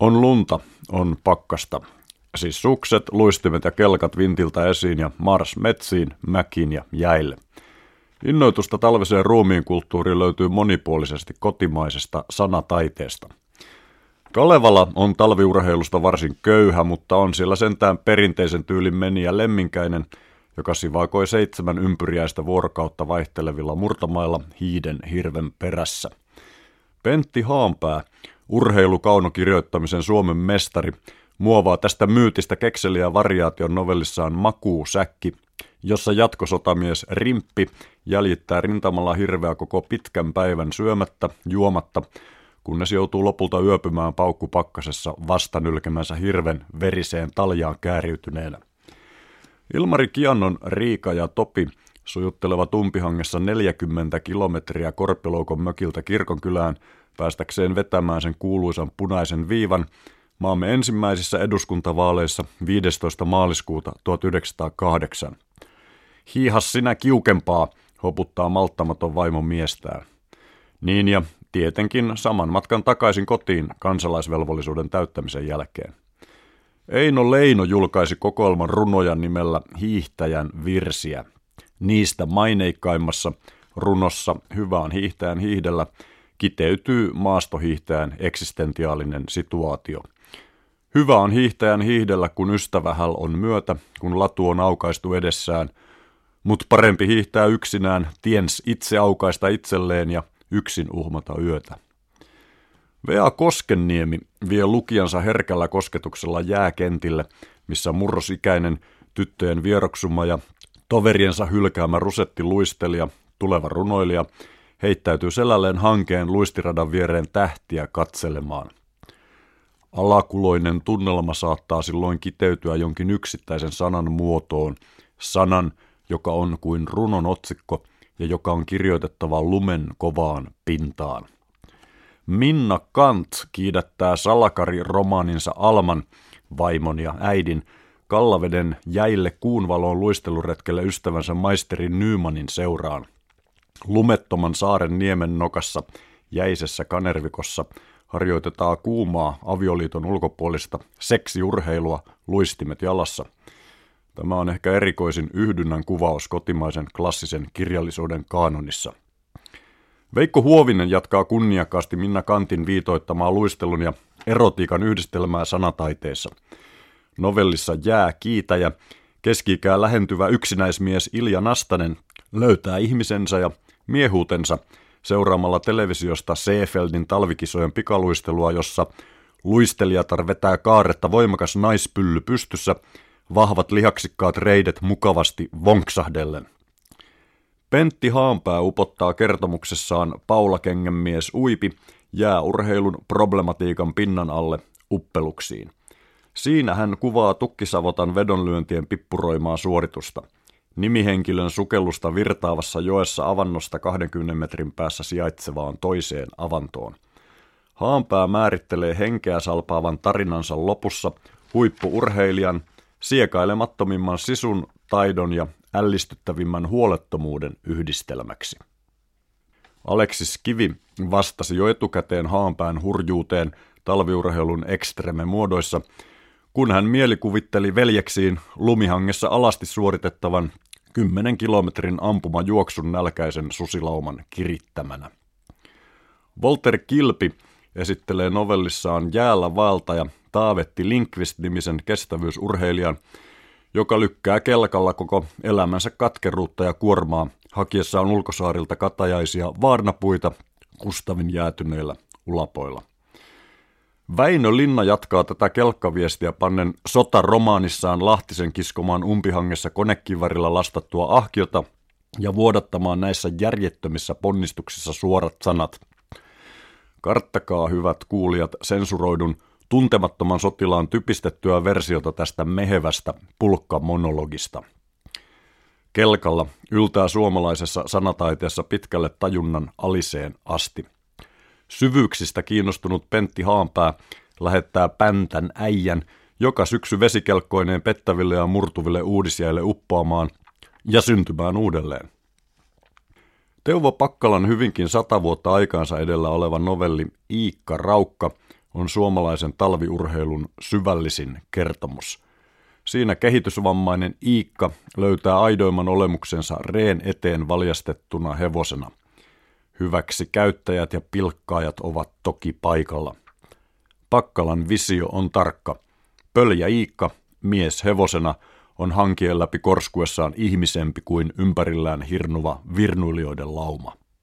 On lunta, on pakkasta. Siis sukset, luistimet ja kelkat vintiltä esiin ja mars metsiin, mäkiin ja jäille. Innoitusta talviseen ruumiin kulttuuriin löytyy monipuolisesti kotimaisesta sanataiteesta. Kalevala on talviurheilusta varsin köyhä, mutta on siellä sentään perinteisen tyylin meniä lemminkäinen, joka sivakoi seitsemän ympyriäistä vuorokautta vaihtelevilla murtamailla hiiden hirven perässä. Pentti Haanpää, urheilukaunokirjoittamisen Suomen mestari, muovaa tästä myytistä kekseliä variaation novellissaan Makuu säkki, jossa jatkosotamies Rimppi jäljittää rintamalla hirveä koko pitkän päivän syömättä, juomatta, kunnes joutuu lopulta yöpymään paukkupakkasessa vastanylkemänsä hirven veriseen taljaan kääriytyneenä. Ilmari Kiannon Riika ja Topi sujuttelevat umpihangessa 40 kilometriä Korppiloukon mökiltä kirkonkylään päästäkseen vetämään sen kuuluisan punaisen viivan maamme ensimmäisissä eduskuntavaaleissa 15. maaliskuuta 1908. Hiihas sinä kiukempaa, hoputtaa malttamaton vaimo miestään. Niin ja tietenkin saman matkan takaisin kotiin kansalaisvelvollisuuden täyttämisen jälkeen. Eino Leino julkaisi kokoelman runoja nimellä Hiihtäjän virsiä. Niistä maineikkaimmassa runossa Hyvään hiihtäjän hiihdellä kiteytyy maastohiihtäjän eksistentiaalinen situaatio. Hyvä on hiihtäjän hiihdellä, kun ystävähäl on myötä, kun latu on aukaistu edessään, mutta parempi hiihtää yksinään, tiens itse aukaista itselleen ja yksin uhmata yötä. Vea Koskenniemi vie lukijansa herkällä kosketuksella jääkentille, missä murrosikäinen tyttöjen vieroksuma ja toveriensa hylkäämä rusetti luistelija, tuleva runoilija, heittäytyy selälleen hankeen luistiradan viereen tähtiä katselemaan. Alakuloinen tunnelma saattaa silloin kiteytyä jonkin yksittäisen sanan muotoon, sanan, joka on kuin runon otsikko ja joka on kirjoitettava lumen kovaan pintaan. Minna Kant kiidättää salakari-romaaninsa Alman, vaimon ja äidin, Kallaveden jäille kuunvaloon luisteluretkelle ystävänsä maisteri Nymanin seuraan. Lumettoman saaren niemen nokassa, jäisessä kanervikossa, harjoitetaan kuumaa avioliiton ulkopuolista seksiurheilua luistimet jalassa. Tämä on ehkä erikoisin yhdynnän kuvaus kotimaisen klassisen kirjallisuuden kaanonissa – Veikko Huovinen jatkaa kunniakkaasti Minna Kantin viitoittamaa luistelun ja erotiikan yhdistelmää sanataiteessa. Novellissa Jää kiitäjä, keski lähentyvä yksinäismies Ilja Nastanen löytää ihmisensä ja miehuutensa seuraamalla televisiosta Seefeldin talvikisojen pikaluistelua, jossa luistelijatar vetää kaaretta voimakas naispylly pystyssä, vahvat lihaksikkaat reidet mukavasti vonksahdellen. Pentti Haanpää upottaa kertomuksessaan Paula Kengenmies uipi jääurheilun problematiikan pinnan alle uppeluksiin. Siinä hän kuvaa tukkisavotan vedonlyöntien pippuroimaa suoritusta. Nimihenkilön sukellusta virtaavassa joessa avannosta 20 metrin päässä sijaitsevaan toiseen avantoon. Haanpää määrittelee henkeä salpaavan tarinansa lopussa huippuurheilijan, siekailemattomimman sisun, taidon ja ällistyttävimmän huolettomuuden yhdistelmäksi. Aleksis Kivi vastasi jo etukäteen haanpään hurjuuteen talviurheilun ekstreme muodoissa, kun hän mielikuvitteli veljeksiin lumihangessa alasti suoritettavan 10 kilometrin ampumajuoksun nälkäisen susilauman kirittämänä. Walter Kilpi esittelee novellissaan Jäällä vaeltaja Taavetti Linkvist-nimisen kestävyysurheilijan, joka lykkää kelkalla koko elämänsä katkeruutta ja kuormaa hakiessaan ulkosaarilta katajaisia vaarnapuita Kustavin jäätyneillä ulapoilla. Väinö Linna jatkaa tätä kelkkaviestiä pannen sotaromaanissaan Lahtisen kiskomaan umpihangessa konekivarilla lastattua ahkiota ja vuodattamaan näissä järjettömissä ponnistuksissa suorat sanat. Karttakaa hyvät kuulijat sensuroidun tuntemattoman sotilaan typistettyä versiota tästä mehevästä pulkkamonologista. Kelkalla yltää suomalaisessa sanataiteessa pitkälle tajunnan aliseen asti. Syvyyksistä kiinnostunut Pentti Haanpää lähettää Päntän äijän joka syksy vesikelkkoineen pettäville ja murtuville uudisjäille uppoamaan ja syntymään uudelleen. Teuvo Pakkalan hyvinkin sata vuotta aikaansa edellä oleva novelli Iikka Raukka – on suomalaisen talviurheilun syvällisin kertomus. Siinä kehitysvammainen Iikka löytää aidoimman olemuksensa reen eteen valjastettuna hevosena. Hyväksi käyttäjät ja pilkkaajat ovat toki paikalla. Pakkalan visio on tarkka. Pöljä Iikka, mies hevosena, on hankien läpi korskuessaan ihmisempi kuin ympärillään hirnuva virnuilijoiden lauma.